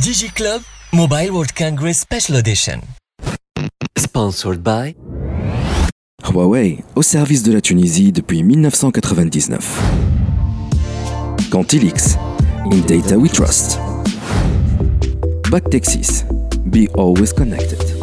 DigiClub Mobile World Congress Special Edition. Sponsored by Huawei, au service de la Tunisie depuis 1999. Cantilix, in data we trust. Bactexis, be always connected.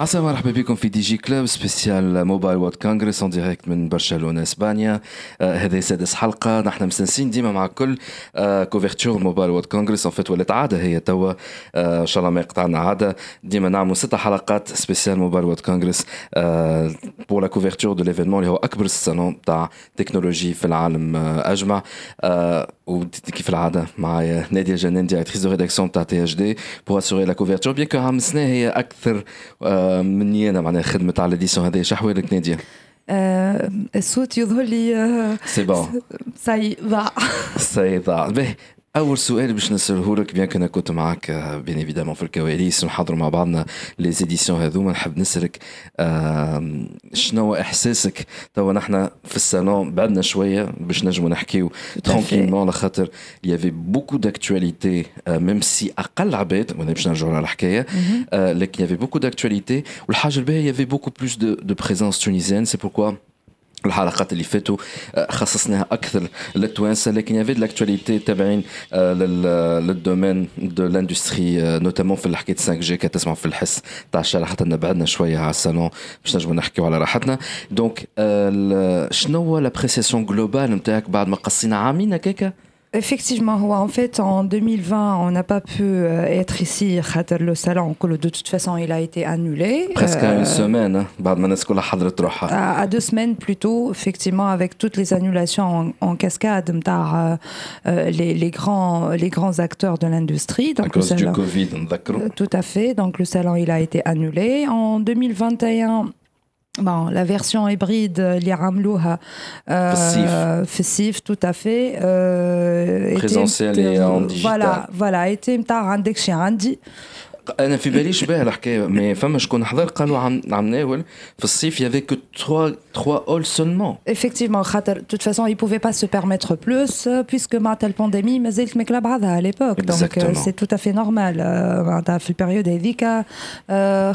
عسى مرحبا بكم في دي جي كلوب سبيسيال موبايل وورد كونغرس اون ديريكت من برشلونة إسبانيا. آه هذه سادس حلقة. نحن مستنسين ديما مع كل آه كوفرتور موبايل وورد كونغرس ان فيت ولات عادة هي توا. آه إن شاء الله ما يقطعنا عادة. ديما نعملوا ست حلقات سبيسيال موبايل وورد كونغرس آه بور لا كوفرتور دو ليفينمون اللي هو أكبر سالون تاع تكنولوجي في العالم آه أجمع. آه وكيف العادة معايا نادية جنان ديريكتريس دو ريداكسيون تاع تي اش دي بور اسوري لا كوفرتور بيان كو عام سنه هي أكثر آه مني أنا معناها خدمة على ليديسيون هذه. شحوالك نادية؟ الصوت يظهر لي سي بون ساي ضاع سي ضاع باهي أول سؤال باش نساله لك بيان كنا كنت معك بيان إيفيدامون في الكواليس ونحضروا مع بعضنا لي زيديسيون هذوما نحب نسألك شنو إحساسك؟ توا نحن في الصالون بعدنا شوية باش نجموا نحكيو ترونكيلمون على خاطر يافي بوكو داكتواليتي ميم سي أقل عباد وأنا باش نرجعوا على الحكاية لكن يافي بوكو داكتواليتي والحاجة الباهية يافي بوكو بلوس دو دو بريزونس تونيزيان سي بوركوا الحلقات اللي فاتوا خصصناها أكثر للتوانسة لكن يافي لاكتواليتي تابعين للدومين دو لاندستري نوتامون في حكايه 5 جي كتسمعوا في الحس تاع الشارع حتى بعدنا شوية على الصالون باش نجموا نحكيو على راحتنا. دونك شنو هو لابريسياسيون جلوبال نتاعك بعد ما قصينا عامين هكاكا؟ Effectivement, en fait, en 2020, on n'a pas pu être ici. Le salon, de toute façon, il a été annulé. Presque à une semaine, hein, à deux semaines plutôt, effectivement, avec toutes les annulations en, en cascade, euh, les, les, grands, les grands acteurs de l'industrie. À cause salon, du Covid, d'accord. Tout à fait. Donc, le salon, il a été annulé. En 2021, Bon, la version hybride, les Ramlouha, euh, euh tout à fait. Euh, Présentiel et en euh, digital. Voilà, voilà, était un انا في باليش بها الحكايه مي فما شكون حضر قالوا عم عم ناول في الصيف يافي كو 3 3 اول سولمون Effectivement, خاطر de toute façon, ils ne pouvaient pas se permettre plus puisque مع la pandémie ما زالت ماكله بعضها à l'époque. Donc Exactement. c'est tout à fait normal. معناتها في البريود هذيك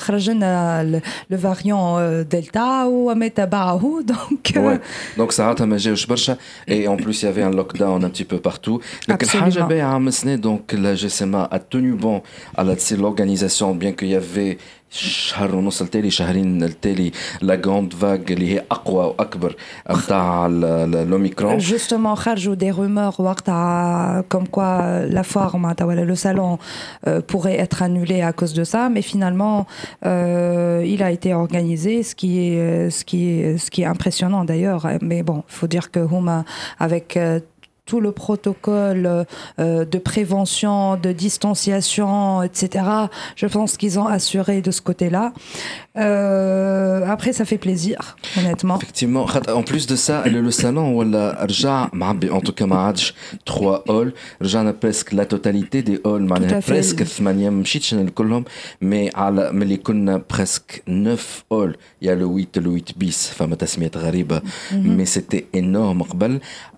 خرج لنا le variant دلتا وما تبعه donc Ouais. Donc ساعتها ما جاوش برشا et en plus il y avait un lockdown un petit peu partout. لكن الحاجه Absolument. الباهيه عام سنه donc la GSMA a tenu bon على تصير l'organisation bien qu'il y avait شهر ونص التالي شهرين التالي لا جراند فاغ اللي هي اقوى واكبر نتاع الاوميكرون Justement, خرجوا des rumeurs وقتها comme quoi la foire معناتها ولا le salon euh, pourrait être annulé à cause de ça, mais finalement euh, il a été organisé, ce qui est ce qui est ce qui est impressionnant d'ailleurs. Mais bon, il faut dire que Huma avec euh, tout le protocole euh, euh, de prévention, de distanciation, etc. Je pense qu'ils ont assuré de ce côté-là. Euh, après, ça fait plaisir, honnêtement. Effectivement. En plus de ça, le, salon, en tout cas, trois halls. Rjana presque la totalité des halls. Presque, mais les presque neuf halls. Il y a le 8, le 8 bis, mhm. mais c'était énorme.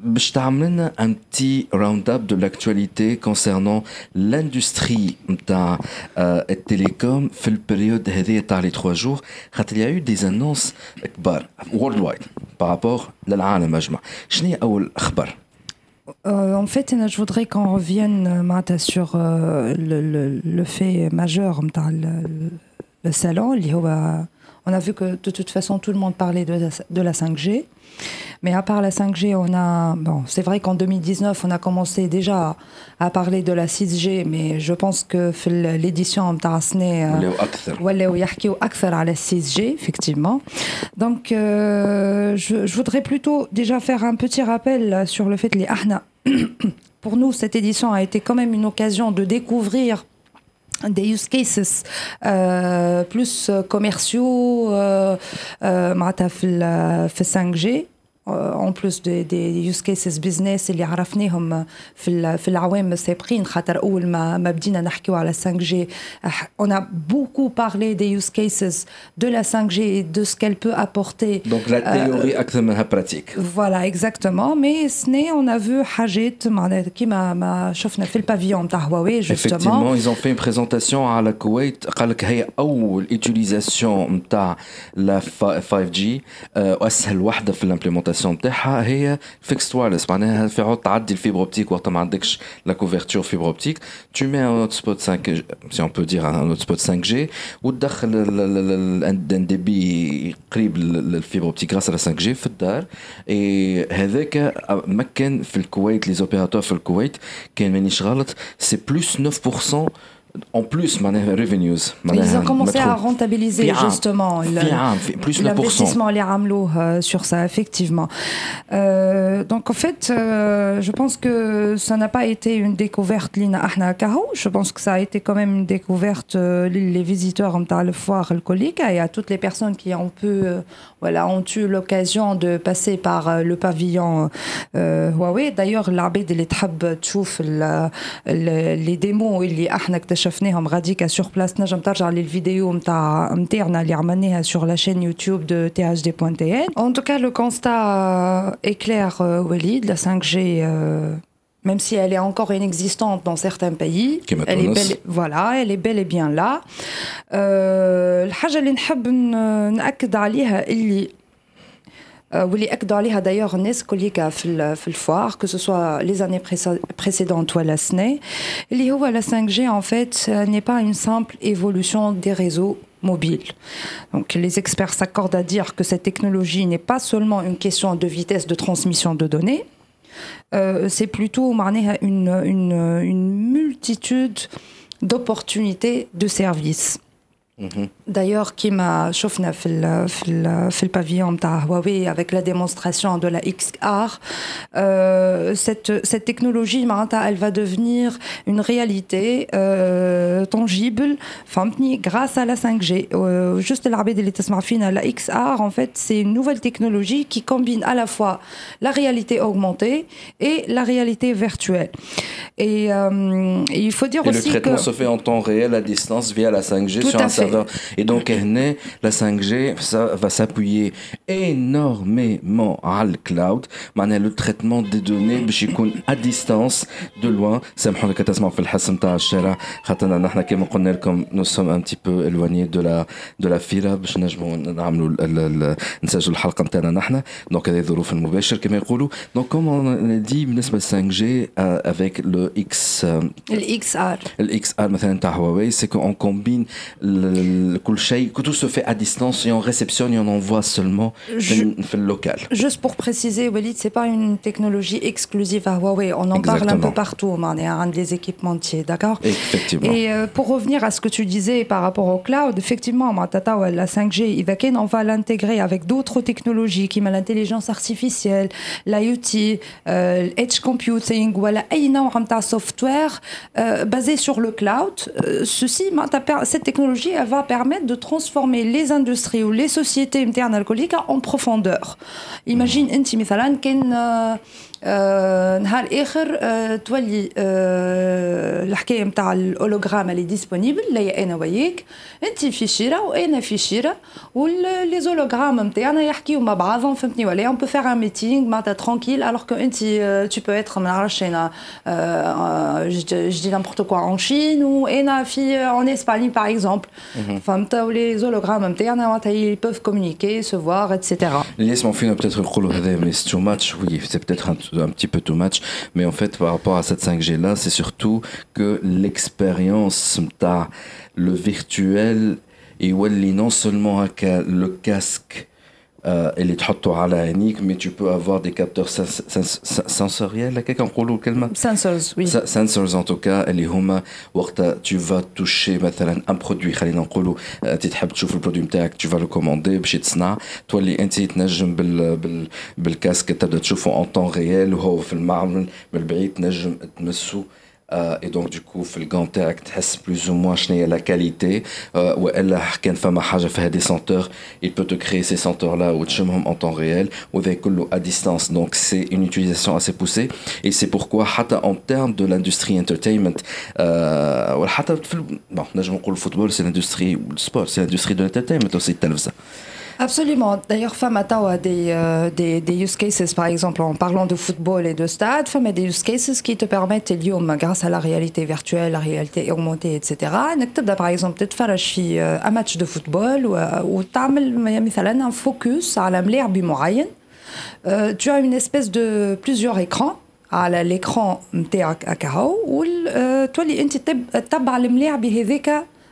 باش تعمل لنا un petit round-up de l'actualité concernant l'industrie نتاع آه، التليكوم في البريود هذه تاع لي 3 جور خاطر يا eu des annonces كبار world wide par rapport للعالم اجمع شنو هي اول اخبار Euh, en fait, je voudrais qu'on revienne euh, Martha, sur euh, le, le, le fait majeur Martha, le, le salon. اللي هو- on a vu que de toute façon, tout le monde parlait de la, 5G. Mais à part la 5G, on a. Bon, c'est vrai qu'en 2019, on a commencé déjà à, parler de la 6G, mais je pense que l'édition de euh, à la 6G, effectivement. Donc, euh, je, voudrais plutôt déjà faire un petit rappel sur le fait que les Ahna. Pour nous, cette édition a été quand même une occasion de découvrir des use cases euh, plus commerciaux euh, euh, 5G اون بلوس دي دي يوز كيسز بزنس اللي عرفناهم في في العوام السابقين خاطر اول ما ما بدينا نحكيو على 5 جي on a beaucoup parlé des use cases de la 5G et de ce qu'elle peut apporter donc la théorie اكثر منها pratique voilà exactement mais سنة on a vu حاجات معناتها كيما ما شفنا في البافيون تاع هواوي justement effectivement ils ont fait une présentation على الكويت قال لك هي اول utilisation نتاع la 5G واسهل وحده في الامبليمونتاسيون لاليمونتاسيون نتاعها هي فيكس وايرلس معناها في عود تعدي الفيبر اوبتيك وقت ما عندكش لا كوفرتور فيبر اوبتيك tu mets un hotspot 5 si on peut dire un hotspot 5G وتدخل ان دي بي قريب للفيبر اوبتيك غاس على 5G في الدار اي هذاك مكن في الكويت لي زوبيراتور في الكويت كان مانيش غلط سي بلس 9% en plus, revenues. Ils ont commencé à rentabiliser justement l'investissement les ramelots euh, sur ça, effectivement. Euh, donc en fait, euh, je pense que ça n'a pas été une découverte Lina Ahna Je pense que ça a été quand même une découverte les visiteurs en le foire le et à toutes les personnes qui ont pu, voilà, ont eu l'occasion de passer par le pavillon Huawei. D'ailleurs, l'arbitre de l'étape les démos il y a شفناهم غاديكا سور بلاس تنجم ترجع للفيديو نتاع نتاعنا اللي عملناها سور لا شين يوتيوب دو تي اش دي بوان تي ان ان توكا لو كونستا اي كلير وليد لا 5 جي même si elle est encore inexistante dans certains pays, elle est belle, voilà, elle est bel et bien là. الحاجة اللي نحب نأكد عليها اللي واللي اكدوا عليها دايوغ الناس كليكا في في الفوار كو سوا لي زاني بريسيدونت ولا سنه اللي هو لا 5 g en fait n'est pas une simple évolution des réseaux mobiles. Donc les experts s'accordent à dire que cette technologie n'est pas seulement une question de vitesse de transmission de données, euh, c'est plutôt une, une, une multitude d'opportunités de services. D'ailleurs, qui m'a chauffé le pavillon de Huawei avec la démonstration de la XR, euh, cette, cette technologie, elle va devenir une réalité euh, tangible grâce à la 5G. Euh, juste l'arbitre de la XR, en fait, c'est une nouvelle technologie qui combine à la fois la réalité augmentée et la réalité virtuelle. Et, il faut dire aussi que... le traitement se fait en temps réel à distance via la 5G sur un serveur et donc, la 5G, ça va s'appuyer énormément à le cloud, le traitement des données à distance, de loin. nous sommes un petit peu éloignés de la de la fila باش نجموا نعملوا نسجلوا الحلقه نتاعنا نحن دونك هذه ظروف المباشر كما يقولوا دونك كوم اون دي بالنسبه ل 5 g avec le X le XR le XR مثلا تاع هواوي c'est qu'on combine que tout se fait à distance et on réceptionne et on envoie seulement le local. Juste pour préciser, Walid, c'est pas une technologie exclusive à Huawei. On en parle un peu partout. On est un des équipementiers, d'accord? Effectivement. Et euh, pour revenir à ce que tu disais par rapport au cloud, effectivement, la 5G, on va l'intégrer avec d'autres technologies, comme l'intelligence artificielle, l'IoT, euh, l'edge computing, ou la software euh, basé sur le cloud. ceci, cette technologie, elle va permettre de transformer les industries ou les sociétés internes alcooliques en profondeur. Imagine, mm. Euh, نهار اخر تولي الحكايه نتاع الاولوغرام اللي ديسپونيبل اللي انا وياك انت في شيره وانا في شيره ولي زولوغرام نتاعنا يحكيو مع بعضهم فهمتني ولا اون بو فير ان ميتينغ معناتها ترونكيل الوغ كو انت تو بو اتر ما نعرفش انا جو دي نامبورت كوا اون شين وانا في اون اسباني باغ اكزومبل فهمت ولي زولوغرام نتاعنا معناتها ils peuvent communiquer se voir etc اللي يسمعوا فينا peut-être يقولوا هذا مي تو ماتش وي سي peut-être mais un petit peu too much. Mais en fait, par rapport à cette 5G là, c'est surtout que l'expérience, le virtuel, et non seulement le casque euh, اللي تحطه على عينيك mais tu peux avoir des capteurs sens- sens- sensoriels هكاك نقولوا الكلمه Sensors, oui. Sa- sensors en tout cas اللي هما وقتها tu vas toucher مثلا ان برودوي خلينا نقولوا آه، انت تحب تشوف البرودوي نتاعك tu vas le commander باش يتصنع تولي انت تنجم بال بال بالكاسك تبدا تشوفه en temps réel وهو في المعمل من البعيد تنجم تمسه اي دونك دوكو في الجون تاعك تحس بلوز او موان شنو هي لا كاليتي والا كان فما حاجه فيها دي سونتور il peut te créer ces senteurs là وتشمهم en temps réel وذا كله à distance donc c'est une utilisation assez poussée et c'est pourquoi حتى en termes de l'industrie entertainment euh, ولا حتى في ال- bon نجم نقول الفوتبول c'est l'industrie ou le sport c'est l'industrie de l'entertainment aussi التلفزه Absolument. D'ailleurs, Famata a des, euh, des, des use cases, par exemple, en parlant de football et de stade, Femme a des use cases qui te permettent, اليوم, grâce à la réalité virtuelle, la réalité augmentée, etc., انك تبدا par exemple تتفرج في euh, un match de football و- وتعمل مثلا un focus على ملاعب معين. Euh, tu as une espèce de plusieurs écrans على l'écran نتاعك هكاهو وتولي انت تب- تتبع الملاعب هذاك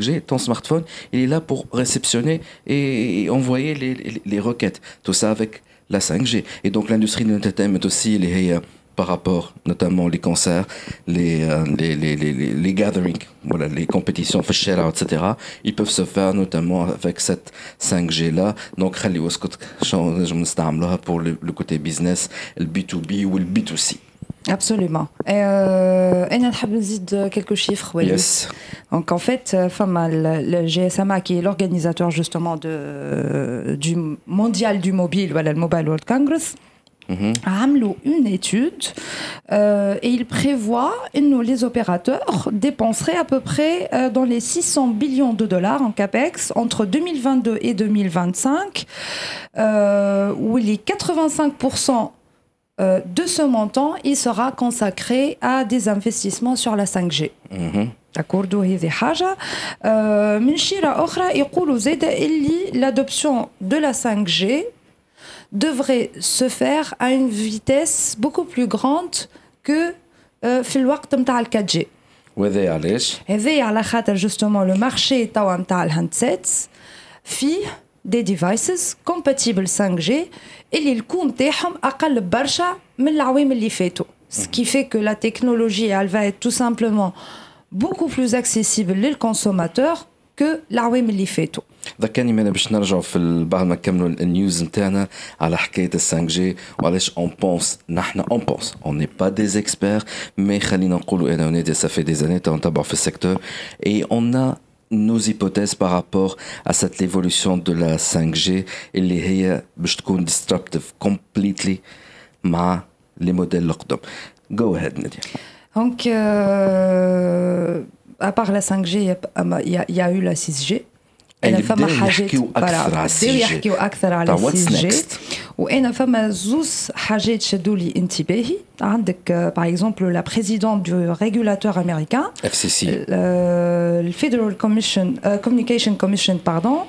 5G, ton smartphone, il est là pour réceptionner et, envoyer les, requêtes. Tout ça avec la 5G. Et donc l'industrie de l'entertainment aussi, les, euh, par rapport notamment les concerts, les, euh, les, les, les, les, gatherings, voilà, les compétitions, etc. Ils peuvent se faire notamment avec cette 5G-là. Donc, pour le côté business, le B2B ou le B2C. Absolument. Et nous euh, je quelques chiffres. Oui. Yes. Donc en fait, euh, le GSMA qui est l'organisateur justement du mondial du mobile, voilà, le Mobile World Congress, mhm. a mm-hmm. une étude euh, et il prévoit que les opérateurs dépenseraient à peu près euh, dans les 600 billions de dollars en capex entre 2022 et 2025, euh, où les 85% euh, de ce montant il sera consacré à des investissements sur la 5G. Mhm. أكوردو هذه حاجة آه، من شيرة أخرى يقولوا زيد اللي l'adoption de la 5G devrait se faire à une vitesse beaucoup plus grande que آه، في الوقت متاع ال 4G وهذا علاش؟ هذا على خاطر جوستومون لو مارشي توا نتاع الهاندسيتس فيه دي ديفايسز كومباتيبل 5G اللي الكون تاعهم اقل برشا من العوام اللي فاتوا ce qui fait que la technologie elle va être tout simplement beaucoup plus accessible لل consommateur que العوام اللي فاتوا ذكرني مانا باش نرجعوا في ال- بعد ما نكملوا النيوز نتاعنا على حكايه ال 5 جي وعلاش اون بونس نحن اون بونس اون ني با دي اكسبير مي خلينا نقولوا انا ونادي ça fait des années نتابعوا في السيكتور et on a nos hypothèses par rapport à cette évolution de la 5G اللي هي باش تكون disruptive completely مع les modèles القدم go ahead نادي Donc, euh, à part la 5G, il y a- il y, a- il y a eu la 6G. اللي أنا فما بداو حاجات يحكيو أكثر على بداو 6G. يحكيو أكثر على طيب، what's 6G next? وأنا فما زوز حاجات شدوا لي انتباهي عندك باغ اكزومبل لا بريزيدون دو ريغولاتور امريكان FCC الفيدرال كوميشن كوميونيكيشن كوميشن باردون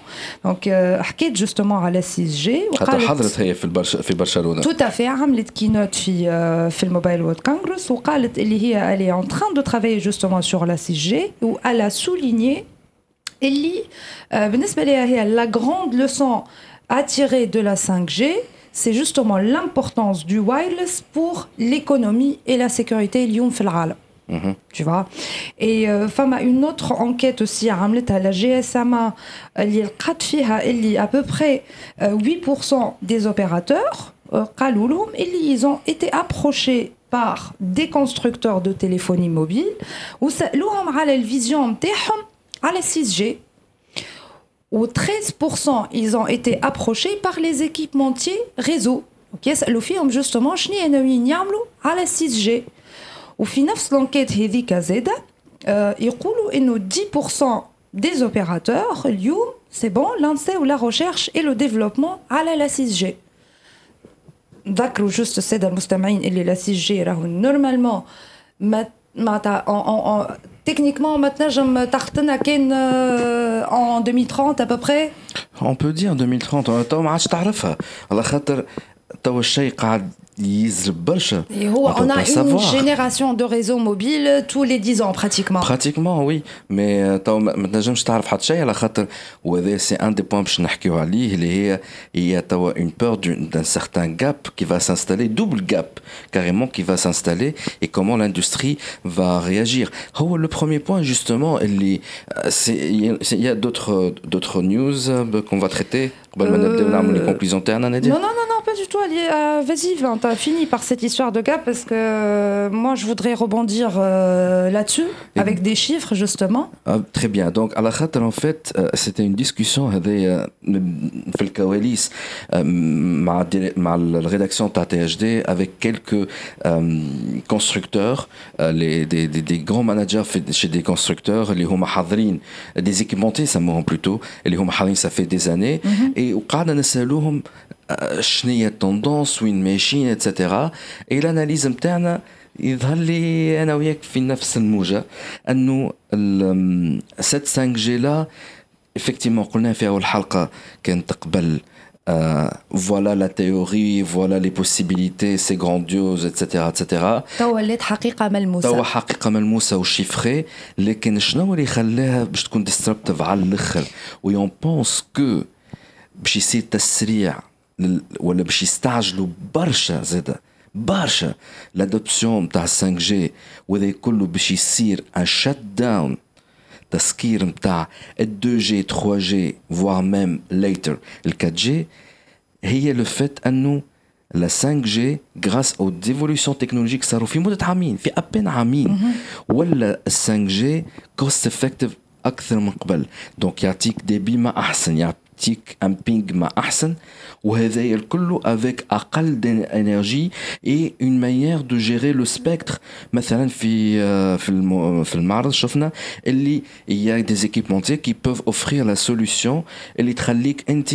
دونك حكيت جوستومون على 6 جي حتى حضرت هي في البرش في برشلونه Tout à fait عملت كينوت في آه، في الموبايل وورد كونغرس وقالت اللي هي elle est en train de travailler justement sur la 6G où elle a souligné اللي آه، بالنسبة لها هي la grande leçon à tirer de la 5G c'est justement l'importance du wireless pour l'économie et la sécurité اليوم في العالم tu vois et euh, فما une autre enquête aussi عملتها la GSMA اللي لقات فيها اللي à peu près euh, 8% des opérateurs euh, قالوا لهم اللي ils ont été approchés par des constructeurs de téléphonie mobile وسألوهم على الفيزيون نتاعهم على 6G و 13% ils ont été approchés par les équipementiers réseau Donc يسألوا فيهم justement شنو ناويين يعملوا على 6G وفي نفس لونكيت هذيك زادة آه، يقولوا انه 10% des opérateurs اليوم c'est bon, lancer ou la recherche et le développement à la 6G. D'accord, juste c'est المستمعين اللي la 6G راهو normalement techniquement maintenant je me tartine en 2030 à peu près on peut dire 2030 تو ما عادش تعرفها على خاطر توا الشيء قاعد on a une génération de réseaux mobiles tous les 10 ans pratiquement. Pratiquement oui, mais ما تنجمش تعرف حتى شيء على خاطر وهذا سي ان دي بوان باش نحكيو عليه اللي هي هي توا une peur d'un certain gap qui va s'installer, double gap carrément qui va s'installer et comment l'industrie va réagir. هو le premier point justement اللي il y a d'autres d'autres news qu'on va traiter Probablement euh... ternes. Non, non, non, pas du tout. Euh, Vas-y, t'as fini par cette histoire de gars parce que euh, moi, je voudrais rebondir euh, là-dessus avec des chiffres, justement. Ah, très bien. Donc, à la khater, en fait, euh, c'était une discussion avec Felkawelis, la rédaction de THD, avec quelques constructeurs, les, des, grands managers chez des constructeurs, les Homa des équipementiers, ça me rend plutôt, et les Homa ça fait des années. Mhm. Au شنو هي التوندونس وين ماشيين اتسيتيرا اي الاناليز نتاعنا يظهر لي أنا وياك في نفس الموجه انه 7 5 جي لا افكتيمون قلنا في اول حلقه كانت قبل فوالا لا تيوري فوالا لي بوسيبيليتي سي غرانديوز اتسيتيرا اتسيتيرا تو ولات حقيقه ملموسه تو حقيقه ملموسه وشيفري لكن شنو اللي خلاها باش تكون ديستربتيف على الآخر ويون بونس كو باش يصير تسريع ولا باش يستعجلوا برشا زادا برشا لادوبسيون تاع 5 جي وهذا كله باش يصير ان شات داون تسكير نتاع ال 2 جي 3 جي فوار ميم ليتر ال 4 جي هي لو فات انه لا 5 جي غراس او ديفولوسيون تكنولوجيك صاروا في مده عامين في ابين عامين ولا ال 5 جي كوست افكتيف اكثر من قبل دونك يعطيك ديبي ما احسن يعطيك ان بينج ما احسن وهذا الكل avec أقل d'énergie et une manière de gérer le spectre مثلا في في في المعرض شفنا اللي il y a des équipementiers qui peuvent offrir la solution اللي تخليك انت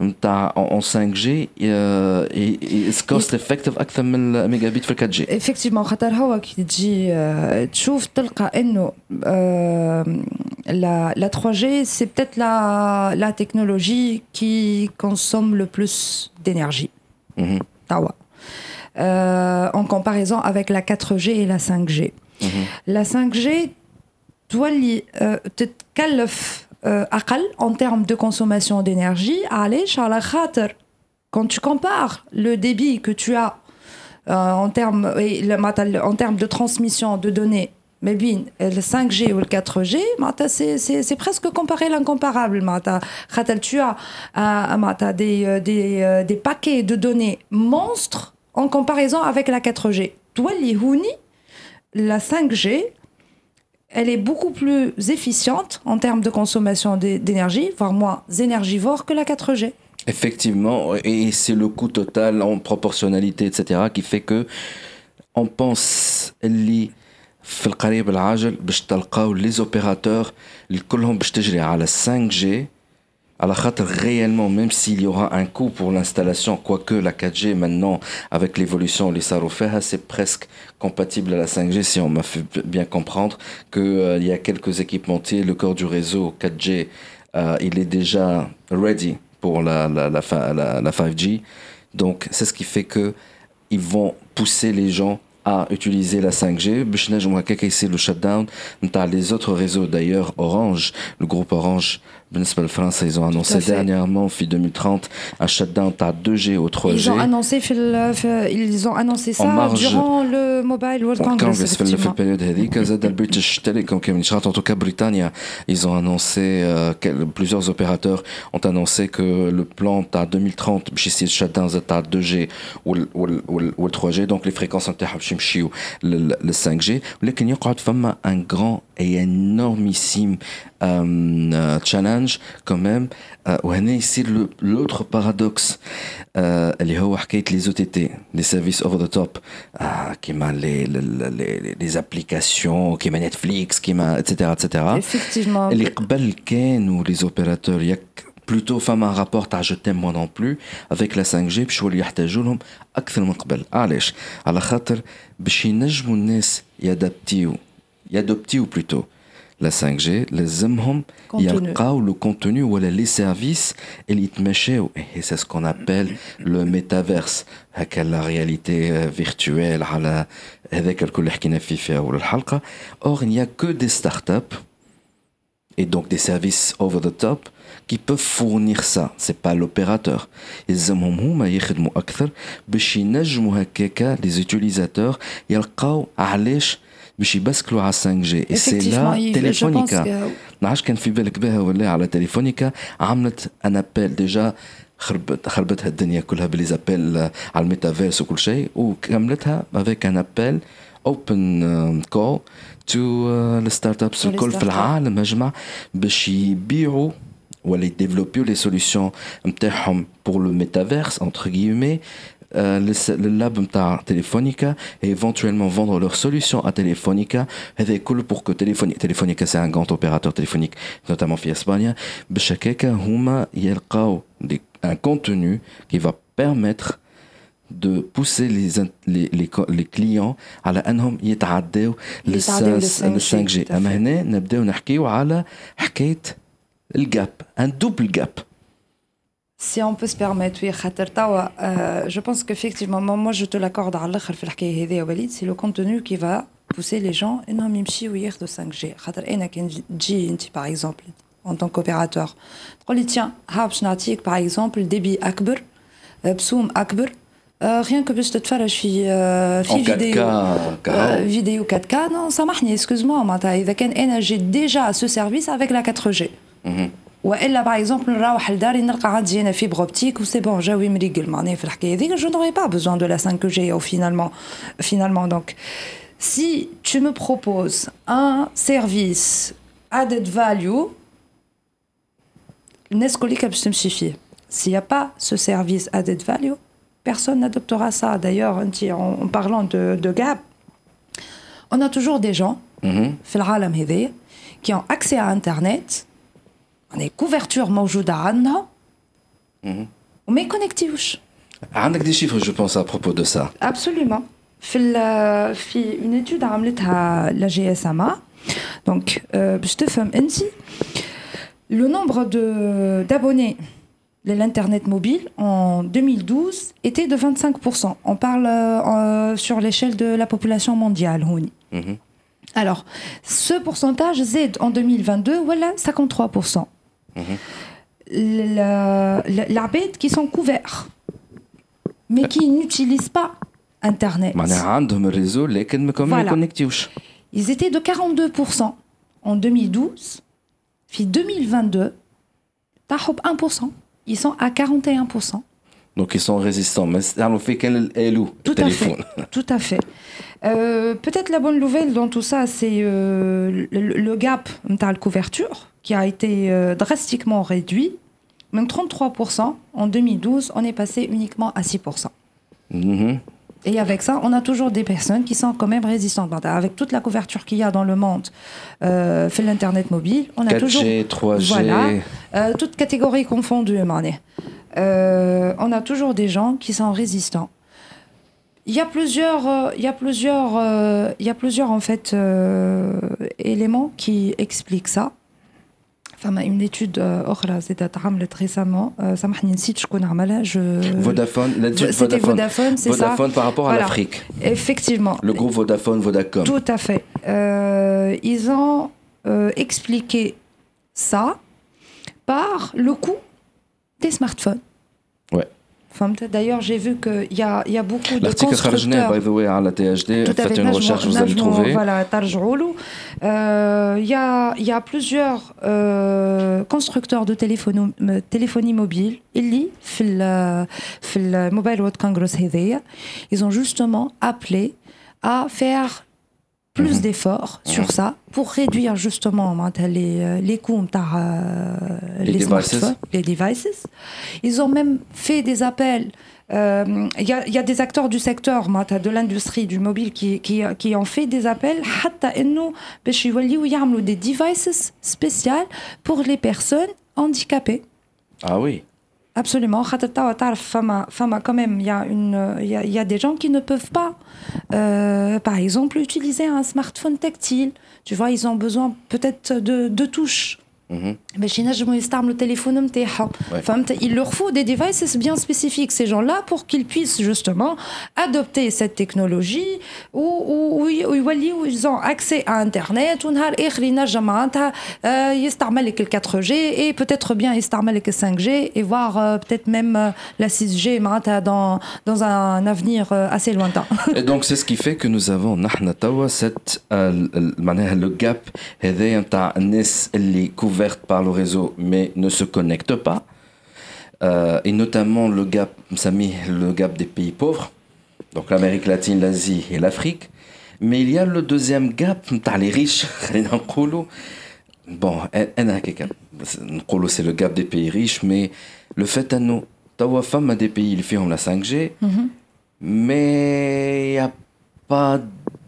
en 5G et cost effective اكثر من الميجا في 4G effectivement خاطر هو كي تجي تشوف تلقى انه la, la 3G c'est peut-être la, la technologie qui consomme le plus d'énergie mm -hmm. euh, en comparaison avec la 4G et la 5G mm -hmm. la 5G تولي تتكلف euh, en termes de consommation d'énergie. Allez, quand tu compares le débit que tu as euh, en termes en termes de transmission de données mais bien, euh, le 5G ou le 4G, c'est presque comparé l'incomparable. Tu as euh, des, des, des paquets de données monstres en comparaison avec la 4G. Toi, la 5G, elle est beaucoup plus efficiente en termes de consommation d'énergie, voire moins énergivore que la 4G. Effectivement, et c'est le coût total en proportionnalité, etc., qui fait que on pense les les opérateurs, les 5G à la réellement, même s'il y aura un coût pour l'installation, quoique la 4G maintenant, avec l'évolution, les Sarofeha, c'est presque compatible à la 5G, si on m'a fait bien comprendre qu'il euh, y a quelques équipementiers, le corps du réseau 4G, euh, il est déjà ready pour la, la, la, la 5G. Donc, c'est ce qui fait que ils vont pousser les gens à utiliser la 5G. le shutdown les autres réseaux. D'ailleurs, Orange, le groupe Orange, Principal France, ils ont annoncé dernièrement, en 2030, un shutdown à 2G ou 3G. Ils ont annoncé, ça durant le Mobile World Congress. Congress période British Telecom en tout cas Britannia, ils ont annoncé, euh, plusieurs opérateurs ont annoncé que le plan à 2030, le shutdown à 2G ou le 3G, donc les fréquences interruptionnelles باش يمشيو لل 5G ولكن يقعد فما un grand et énormissime euh, challenge quand même وهنا يصير l'autre paradoxe اللي هو حكايه les OTT les services over the top كيما les les les applications كيما نتفليكس كيما etc etc effectivement اللي قبل كانوا les opérateurs ياك plutôt فما rapport تاع je t'aime moi non plus avec la 5G باش يولوا يحتاجوا لهم اكثر من قبل علاش على خاطر باش ينجموا الناس يادابتيو يادوبتيو plutôt la 5G لازمهم يلقاو le contenu ولا les services اللي يتمشاو et c'est ce qu'on appelle le métaverse هكا la réalité virtuelle على هذاك الكل اللي حكينا فيه في اول الحلقه or il n'y a que des startups et donc des services over the top qui peuvent fournir ça c'est pas l'opérateur يلزمهم هما يخدموا اكثر باش ينجموا هكاكا les utilisateurs يلقاو علاش باش يبسكلوا على 5 جي اي سي لا تليفونيكا ما عادش كان في بالك بها ولا على تليفونيكا عملت ان ابيل ديجا خربت خربتها الدنيا كلها بلي زابيل على الميتافيرس وكل شيء وكملتها افيك ان ابيل اوبن كول تو الستارت ابس الكل في العالم اجمع باش يبيعوا ولا يديفلوبيو لي سوليسيون نتاعهم بور لو ميتافيرس انتر guillemets euh, le, le, lab نتاع Telefonica et éventuellement vendre leurs solutions à Telefonica هذا cool pour que Telefonica Telefonica c'est un grand opérateur téléphonique notamment في اسبانيا باش هكاكا هما يلقاو un contenu qui va permettre de pousser les, les, les, les clients على انهم يتعداو لل 5G اما هنا نبداو نحكيو على حكايه الجاب ان دوبل جاب Si on peut se permettre, oui, euh, je pense qu'effectivement, moi je te l'accorde à l'autre, c'est le contenu qui va pousser les gens à de 5G. Par exemple, en tant qu'opérateur, tiens, par exemple, débit akbar, psoum akbar, rien que juste te faire une vidéo, vidéo 4K, non, ça marche, excuse-moi, j'ai déjà ce service avec la 4G. والا باغ اكزومبل نروح لداري نلقى عندي انا فيبر اوبتيك وسي بون جاوي مريقل معناها في الحكايه هذيك جو نوري با بوزون دو لا 5 جي او فينالمون فينالمون دونك si tu me proposes un service added value الناس كلها باش تمشي فيه s'il n'y a pas ce service added value personne n'adoptera ça d'ailleurs en, en parlant de, de gap on a toujours des gens في العالم هذايا qui ont accès à internet يعني كوفرتور موجوده عندنا وما يكونكتيوش عندك دي شيفر جو بونس ا بروبو دو سا ابسوليومون في في اون ايتود عملتها لا جي اس ام ا دونك باش تفهم انت لو نومبر دو d'abonnés de l'Internet mobile en 2012 était de 25%. On parle euh, sur l'échelle de la population mondiale. Mm -hmm. Alors, ce pourcentage Z en 2022, voilà 53%. L'arbeit qui sont couverts, mais qui n'utilisent pas Internet. Ils étaient de 42% en 2012, puis 2022, 1%. Ils sont à 41%. Donc ils sont résistants. Mais ça fait quel est Tout à fait. Tout à fait. Euh, Peut-être la bonne nouvelle dans tout ça, c'est euh, le, le, gap de couverture qui a été euh, drastiquement réduit. Même 33%, en 2012, on est passé uniquement à 6%. Mm-hmm. Et avec ça, on a toujours des personnes qui sont quand même résistantes. Avec toute la couverture qu'il y a dans le monde, euh, fait l'Internet mobile, on a 4G, toujours... 3G... Voilà, euh, toutes catégories confondues, euh, on a toujours des gens qui sont résistants. Il y a plusieurs, euh, il y a plusieurs, il y a plusieurs en fait éléments qui expliquent ça. Enfin, une étude أخرى زادت اتعملت récemment سامحني نسيت شكون عملها je Vodafone l'étude C'était Vodafone c'est ça Vodafone par rapport voilà. à l'Afrique effectivement le groupe Vodafone Vodacom tout à fait euh, ils ont euh, expliqué ça par le coût des smartphones. D'ailleurs, j'ai vu qu'il y a, y a beaucoup de constructeurs... by the hein, à la THD, Tout faites une recherche, vous allez trouver. Voilà, Il euh, y, a, y a plusieurs euh, constructeurs de téléphonie, téléphonie mobile, ils le euh, euh, Mobile World Congress Ils ont justement appelé à faire plus mhm. d'efforts sur ça pour réduire justement ben, euh, euh, les, les coûts par les, les, les devices. Ils ont même fait des appels. Euh, Il y, a, des acteurs du secteur, ben, de l'industrie du mobile, qui, qui, qui, ont fait des appels, ben, des devices spéciaux pour les personnes handicapées. Ah oui. Absolument. Il y, a une, il, y a, y des gens qui ne peuvent pas, euh, par exemple, utiliser un smartphone tactile. Tu vois, ils ont besoin peut-être de touches. Mhm. باش ينجموا يستعملوا التليفون نتاعهم Ouais. فهمت il leur faut des devices bien spécifiques ces gens-là pour qu'ils puissent justement adopter cette technologie و و- و- ويوليوا ils ont accès à internet ونهار اخر ينجم معناتها آه، يستعمل لك ال 4G et peut-être bien يستعمل لك ال 5G et voir euh, peut-être même euh, la 6G معناتها dans dans un avenir euh, assez lointain Et donc c'est ce qui fait que nous avons نحن توا cette آه، ال- ال- معناها le gap هذايا نتاع الناس اللي par le réseau mais ne se connectent pas. Euh, et notamment le gap, Samy, le gap des pays pauvres, donc l'Amérique latine, l'Asie et l'Afrique. Mais il y a le deuxième gap, les riches, bon, c'est le gap des pays riches, mais le fait à nous, Tawa femme a des pays, ils font la 5G, mhm. mais il n'y a pas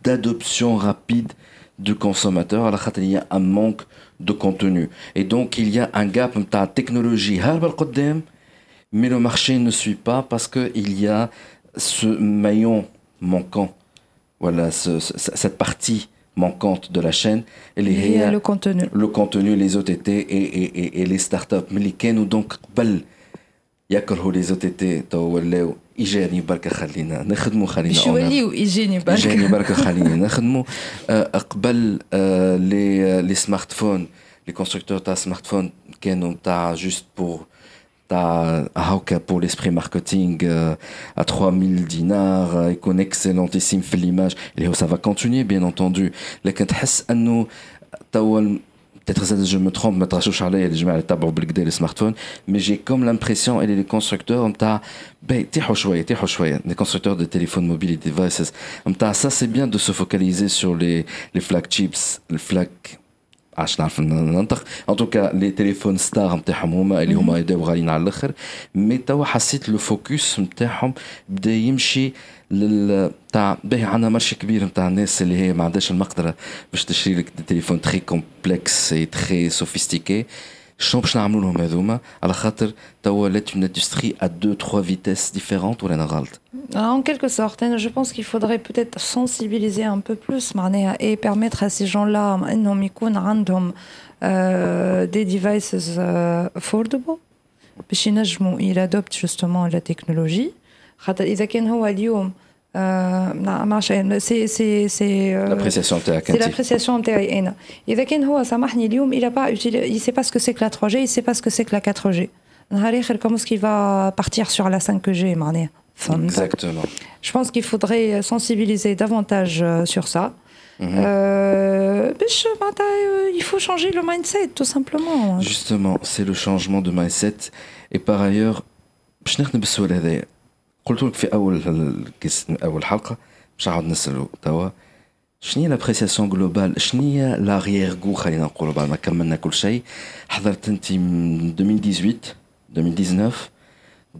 d'adoption rapide du consommateur à la خاطر il y a un manque de contenu et donc il y a un gap نتاع technologie هاربة لقدام mais le marché ne suit pas parce que il y a ce maillon manquant voilà ce- ce- cette partie manquante de la chaîne اللي et هي le contenu le contenu les OTT et, et, et, et les startups ملي كانوا دونك قبل يكرهوا les OTT تو ولاو اجاني بركه خلينا نخدموا خلينا باش on a- يوليوا يجيني برك اجاني بركه خلينا نخدموا آه، قبل آه، لي لي سمارت فون لي كونستركتور تاع سمارت فون كانوا تاع جوست بور تاع هاكا بور ليسبري ماركتينغ à 3000 dinars آه، يكون اكسلونتيسيم في ليماج اللي هو ça va continuer bien entendu لكن تحس انه توا peut-être ça je me trompe ما تغشوش عليا الجماعه اللي يتبعوا بالكدا لي سمارت فون mais j'ai comme l'impression اللي لي كونستركتور نتاع باهي تيحوا شويه تيحوا شويه les constructeurs de téléphones mobiles et devices نتاع ça c'est bien de se focaliser sur les les flagships الفلاج عاش نعرف ننطق ان توكا لي تليفون ستار نتاعهم هما اللي هما يداو غاليين على الاخر مي توا حسيت لو فوكس نتاعهم بدا يمشي لل تاع باهي عندنا مرشي كبير نتاع الناس اللي هي ما عندهاش المقدره باش تشري لك دي تليفون تري كومبلكس اي تري سوفيستيكي شنو باش نعملوا لهم هذوما على خاطر توا ولات اون اندستري ا دو تخوا فيتيس ديفيرونت ولا انا غلط En quelque sorte, hein, je pense qu'il faudrait peut-être sensibiliser un peu plus معناها, et permettre à ces gens-là انهم يكون عندهم euh, des devices euh, affordable باش ينجموا ils adoptent justement la technologie خاطر اذا كان هو اليوم آه، ما ما عرفش سي سي سي آه، لابريسياسيون تاعك سي انت لابريسياسيون نتاعي انا اذا كان هو سامحني اليوم il a pas utilisé il sait pas ce que c'est que la 3G il sait pas ce que c'est que la 4G نهار اخر comment est-ce qu'il va partir sur la 5G معناها فهمت Exactement. je pense qu'il faudrait sensibiliser davantage euh, sur ça. Mhm. Euh, باش معناتها, euh, il faut changer le mindset tout simplement. Justement, c'est le changement de mindset. Et par ailleurs, باش نخدم بالسؤال هذايا قلت لك في اول الكيس اول حلقه باش نعاود نسالو توا شنو هي لابريسياسيون جلوبال شنو هي لاريير جو خلينا نقولوا بعد ما كملنا كل شيء حضرت انت من 2018 2019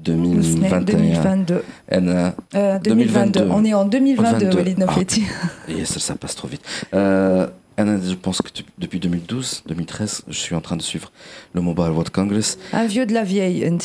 2021 2022. انا Euh, 2022. 2022. On est en 2022, 22. Walid Nofeti. Yes, ça passe trop vite. Euh, Anna, je pense que tu- depuis 2012, 2013, je suis en train de suivre le Mobile World Congress. Un vieux de la vieille, انت.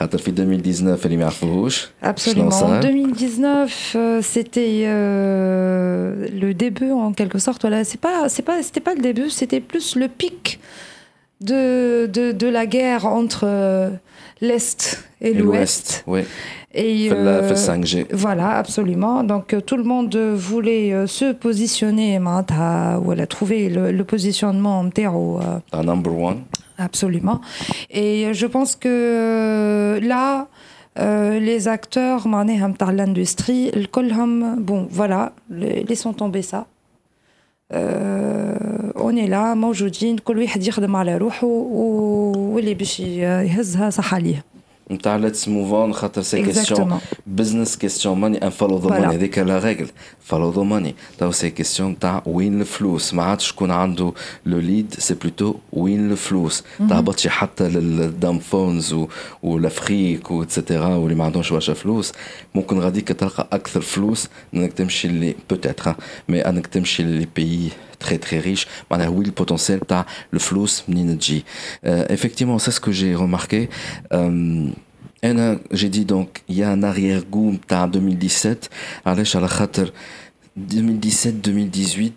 En 2019 اللي ما Absolument. En 2019, euh, c'était euh, le début en quelque sorte. Voilà, c'est pas, c'est pas, c'était pas le début, c'était plus le pic de, de, de la guerre entre euh, l'est et, l'ouest. Oui. Et euh, 5G. Voilà, absolument. Donc euh, tout le monde voulait euh, se positionner, voilà, trouver le, le positionnement en terre. Un number one. Absolument. Et je pense que euh, là, euh, les acteurs de l'industrie, bon, voilà, laissons tomber ça. Euh, on est là, موجودين كل واحد يخدم على روحه واللي باش يهزها صح عليه. نتاع ليتس موف اون خاطر سي كيستيون بزنس كيستيون ماني ان فولو ذا ماني هذيك لا ريغل فولو ذا ماني تو سي كيستيون تاع وين الفلوس ما عادش شكون عنده لو ليد سي بلوتو وين الفلوس تهبطش حتى للدام فونز والافريك واتسيتيرا واللي ما عندهمش برشا فلوس ممكن غاديك تلقى أكثر فلوس إنك تمشي اللي بوتيتر مي إنك تمشي لي بيي très très riche. Oui, le potentiel, tu le flou, euh, Effectivement, c'est ce que j'ai remarqué. Euh, j'ai dit donc, il y a un arrière-goût en 2017. 2017-2018,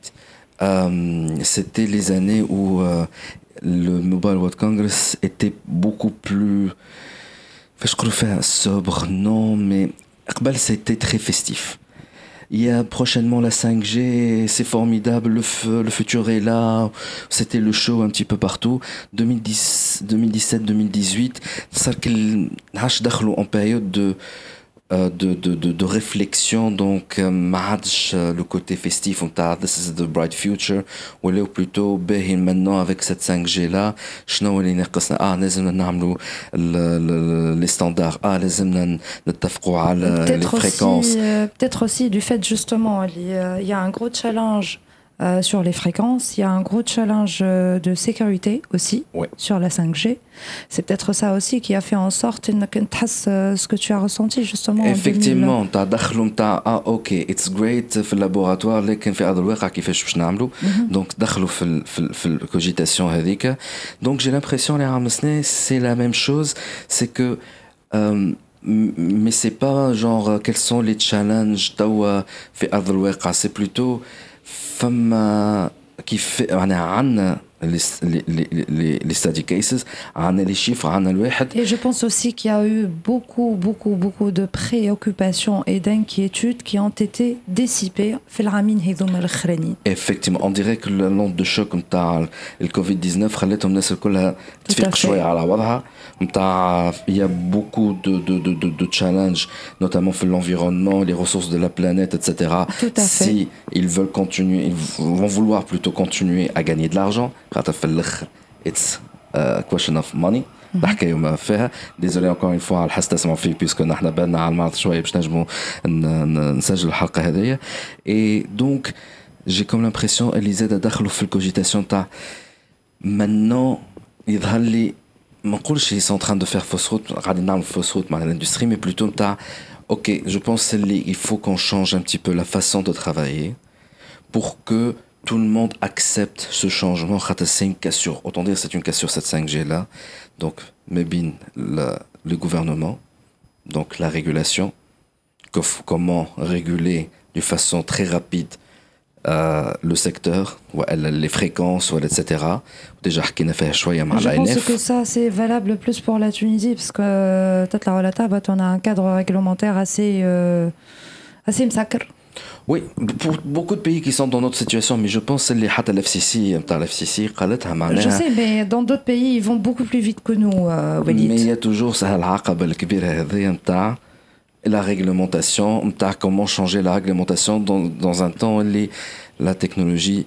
euh, c'était les années où euh, le Mobile World Congress était beaucoup plus. Je crois sobre, non, mais c'était très festif. Il y a prochainement la 5G, c'est formidable, le, le futur est là. C'était le show un petit peu partout. 2010, 2017, 2018, ça en période de de, de, de, de, réflexion donc euh, match euh, le côté festif on t'a this is the bright future ou plutôt باهي maintenant avec cette 5G là شنو اللي ناقصنا اه لازم نعملوا les standards اه لازمنا نتفقوا على les fréquences peut-être aussi du fait justement il y a un gros challenge euh, sur les fréquences. Il y a un gros challenge euh, de sécurité aussi sur la 5G. C'est peut-être ça aussi qui a fait en sorte euh, ce que tu as ressenti justement. Effectivement, tu as ah ok, it's great في laboratoire لكن في أرض الواقع كيفاش باش نعملوا. Donc دخلوا في في في cogitation هذيك. Donc j'ai l'impression les رامسنا c'est la même chose, c'est que euh, mais c'est pas genre quels sont les challenges توا في أرض الواقع, c'est plutôt فما كيف يعني عندنا les, study cases, on a les chiffres, on a le Et je pense aussi qu'il y a eu beaucoup, beaucoup, beaucoup de préoccupations et d'inquiétudes qui ont été dissipées Effectivement, on dirait que le long de choc le Covid-19 خلتهم الناس الكلها تفيق شوية على وضعها il y a beaucoup de, de, de, de, de challenges, notamment pour l'environnement, les ressources de la planète, etc. Tout à fait. Si ils veulent continuer, ils vont vouloir plutôt continuer à gagner de l'argent, it's a question of money الحكايه ما فيها ديزولي انكور اون فوا على الحس تسمعوا فيه بيسكو نحن بالنا على المعرض شويه باش نجموا نسجلوا الحلقه هذيا اي دونك جي كوم لامبرسيون اللي زاد دخلوا في الكوجيتاسيون تاع maintenant يظهر لي ما نقولش ils sont en train de faire fausse route غادي نعمل fausse route مع l'industrie mais plutôt تاع ok je pense اللي il faut qu'on change un petit peu la façon de travailler pour que tout le monde accepte ce changement. C'est une cassure. Autant dire c'est une cassure cette 5G là. Donc, Mebin, le gouvernement, donc la régulation, comment réguler de façon très rapide euh, le secteur, les fréquences, etc. Déjà, Je pense que ça, c'est valable plus pour la Tunisie, parce que peut-être la on a un cadre réglementaire assez, euh, assez massacre. Oui, pour beaucoup de pays qui sont dans notre situation, mais je pense que les l'FCC, l'FCC, Je sais, mais dans d'autres pays, ils vont beaucoup plus vite que nous, euh, Mais il y a toujours la réglementation, comment changer la réglementation dans, dans un temps où la technologie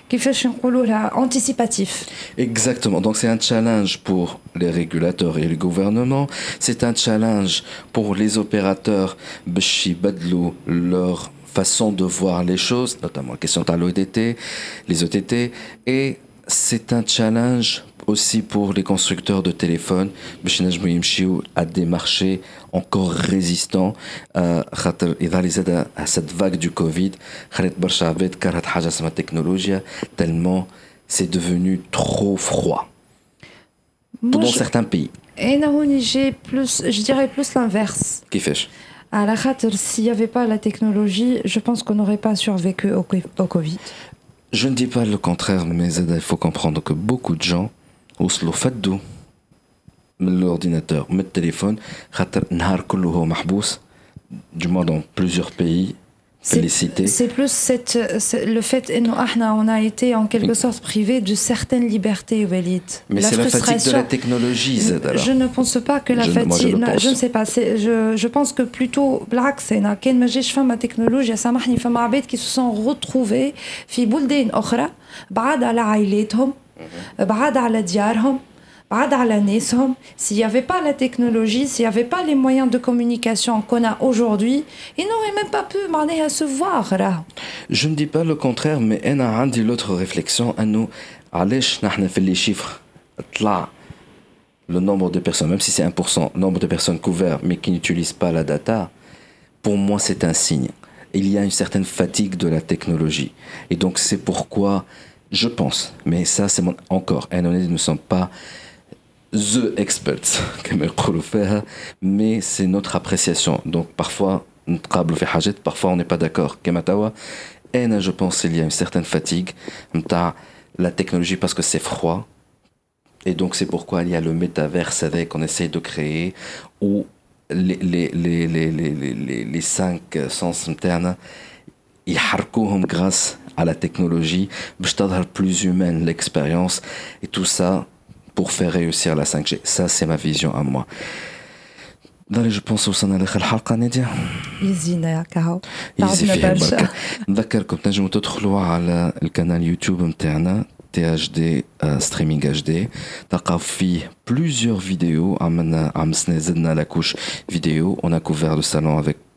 كيفاش نقولوا لها anticipatif exactement donc c'est un challenge pour les régulateurs et le gouvernement c'est un challenge pour les opérateurs باش يبدلوا leur façon de voir les choses, notamment la question de l'ODT, les OTT, et c'est un challenge aussi pour les constructeurs de téléphones à des marchés encore résistants à cette vague du Covid tellement c'est devenu trop froid dans certains pays. Et j'ai plus, je dirais plus l'inverse. Qui fait À la s'il n'y avait pas la technologie, je pense qu'on n'aurait pas survécu au, au Covid. Je ne dis pas le contraire, mais il faut comprendre que beaucoup de gens وصلوا فدوا من l'ordinateur من التليفون خاطر النهار كله هو محبوس du moins dans plusieurs pays félicité. C'est plus cette, le fait que nous on a été en quelque sorte privés de certaines libertés, Walid. Mais c'est la fatigue de la technologie, Zed, alors. Je ne pense pas que la Je- moi, je fatigue. le non, pense. je ne sais pas. c'est- Je, je pense que plutôt, بالعكس أنا كان ما جاش فما تكنولوجيا سامحني فما عباد qui se sont retrouvés في بلدان أخرى بعاد على عائلاتهم بعاد على ديارهم بعاد على ناسهم s'il n'y avait pas la technologie s'il n'y avait pas les moyens de communication qu'on a aujourd'hui ils n'auraient même pas pu معناها se voir راهو Je ne dis pas le contraire, mais أنا عندي l'autre réflexion أنه علاش نحن في les chiffres طلع le nombre de personnes, même si c'est 1%, nombre de personnes couvertes mais qui n'utilisent pas la data, pour moi c'est un signe. Il y a une certaine fatigue de la technologie. Et donc c'est pourquoi je pense, mais ça c'est mon... encore. nous ne sommes pas the experts, comme mais c'est notre appréciation. Donc parfois, parfois on n'est pas d'accord. je pense qu'il y a une certaine fatigue, la technologie parce que c'est froid. Et donc c'est pourquoi il y a le métaverse avec qu'on essaye de créer, où les, les, les, les, les, les, cinq sens internes, ils grâce à la technologie باش تظهر plus humaine l'expérience et tout ça pour faire réussir la 5G ça c'est ma vision à moi داري جو بونس وصلنا لاخر الحلقه ناديه يزينا يا كاهو يزي تعبنا فيها برشا بركة نذكركم تنجموا تدخلوا على القناه يوتيوب نتاعنا تي اش دي ستريمينغ اتش دي تلقاو فيه بلوزيور فيديو عملنا عمسنا زدنا لاكوش فيديو اون كوفير لو salon avec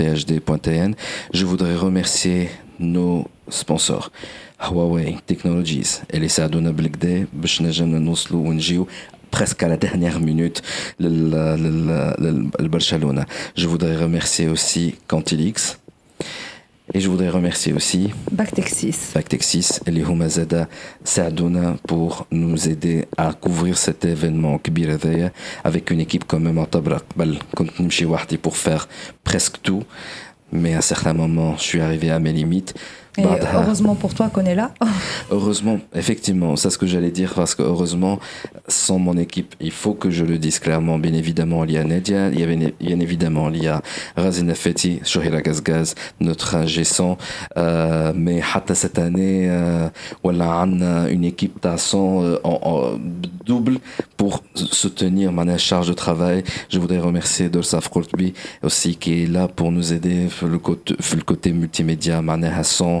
thd.tn je voudrais remercier nos sponsors Huawei Technologies اللي ساعدونا بالكدا باش نجمنا نوصلوا ونجيو presque à la dernière minute لل- لل- لل- لبرشلونة je voudrais remercier aussi Cantilix et je voudrais remercier aussi Bactexis. Bactexis et les Humazada Saadouna pour nous aider à couvrir cet événement Kbir avec une équipe quand même en Tabrakbal. Pour faire presque tout, mais à certains moments, je suis arrivé à mes limites. Et bah, bah. heureusement pour toi qu'on est là. heureusement, effectivement, c'est ce que j'allais dire parce que heureusement, sans mon équipe, il faut que je le dise clairement, bien évidemment, il y a Nedia, il y avait bien évidemment, il y a Razina Feti, Shohira Gazgaz, notre ingé euh, mais cette année, euh, voilà, une équipe t'as 100 euh, en, double pour soutenir ma charge de travail. Je voudrais remercier Dolsaf Kortbi aussi qui est là pour nous aider le côté, le côté multimédia, Mané Hassan, son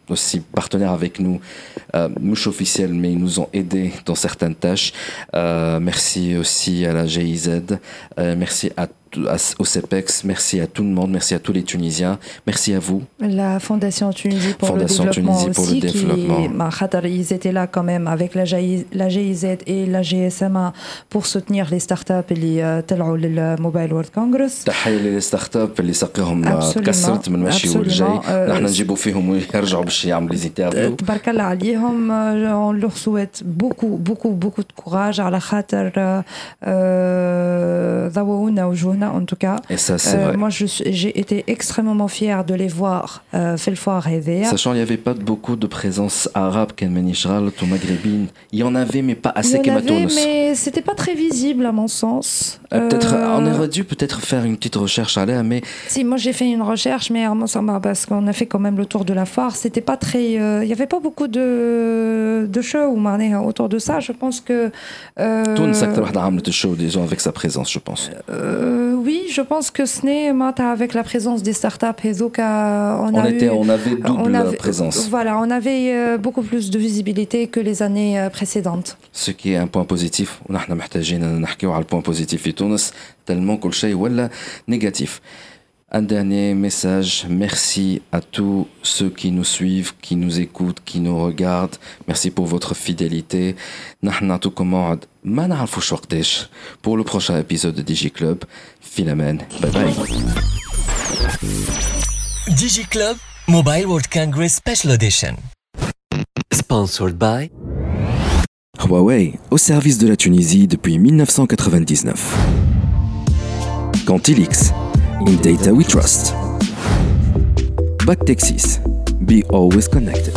aussi partenaires avec nous, euh, mouche mais ils nous ont aidés dans certaines tâches. Euh, merci aussi à la GIZ, euh, merci à au CEPEX. Merci à tout le monde, merci à tous les Tunisiens, merci à vous. La Fondation Tunisie pour le développement Tunisie pour aussi, le développement. Qui, ils étaient là quand même avec la, la GIZ et la GSMA pour soutenir les startups اللي طلعوا للموبايل وورد كونغرس. تحية للستارت اللي ساقيهم تكسرت من المشي والجاي، نحن نجيبوا فيهم ويرجعوا باش يعملوا لي انترفيو. تبارك الله عليهم on leur souhaite beaucoup beaucoup beaucoup de courage على خاطر ضوونا وجوهنا en tout cas. Et ça, c'est euh, Moi, j'ai été extrêmement fière de les voir euh, foire Sachant qu'il n'y avait pas beaucoup de présence arabe, ou maghrébine. Il y en avait, mais pas assez. En mais c'était pas très visible à mon sens. Euh, peut-être, euh, on aurait dû peut-être faire une petite recherche à l'air, mais. Si, moi j'ai fait une recherche, mais parce qu'on a fait quand même le tour de la foire. C'était pas très. Il n'y avait pas beaucoup de, de shows autour de ça. Je pense que. Tout le secteur de show, disons, avec sa présence, je pense. Euh, oui, je pense que ce n'est avec la présence des startups et on, on, a était, on avait double on présence. Voilà, on avait euh, beaucoup plus de visibilité que les années euh, précédentes. Ce qui est un point positif. On a le point positif et tellement que le négatif. Un dernier message, merci à tous ceux qui nous suivent, qui nous écoutent, qui nous regardent. Merci pour votre fidélité. Pour le prochain épisode de DigiClub, Philamen, bye bye. DigiClub Mobile World Congress Special Edition. Sponsored by Huawei, au service de la Tunisie depuis 1999. Cantilix In data we trust. Back Texas. Be always connected.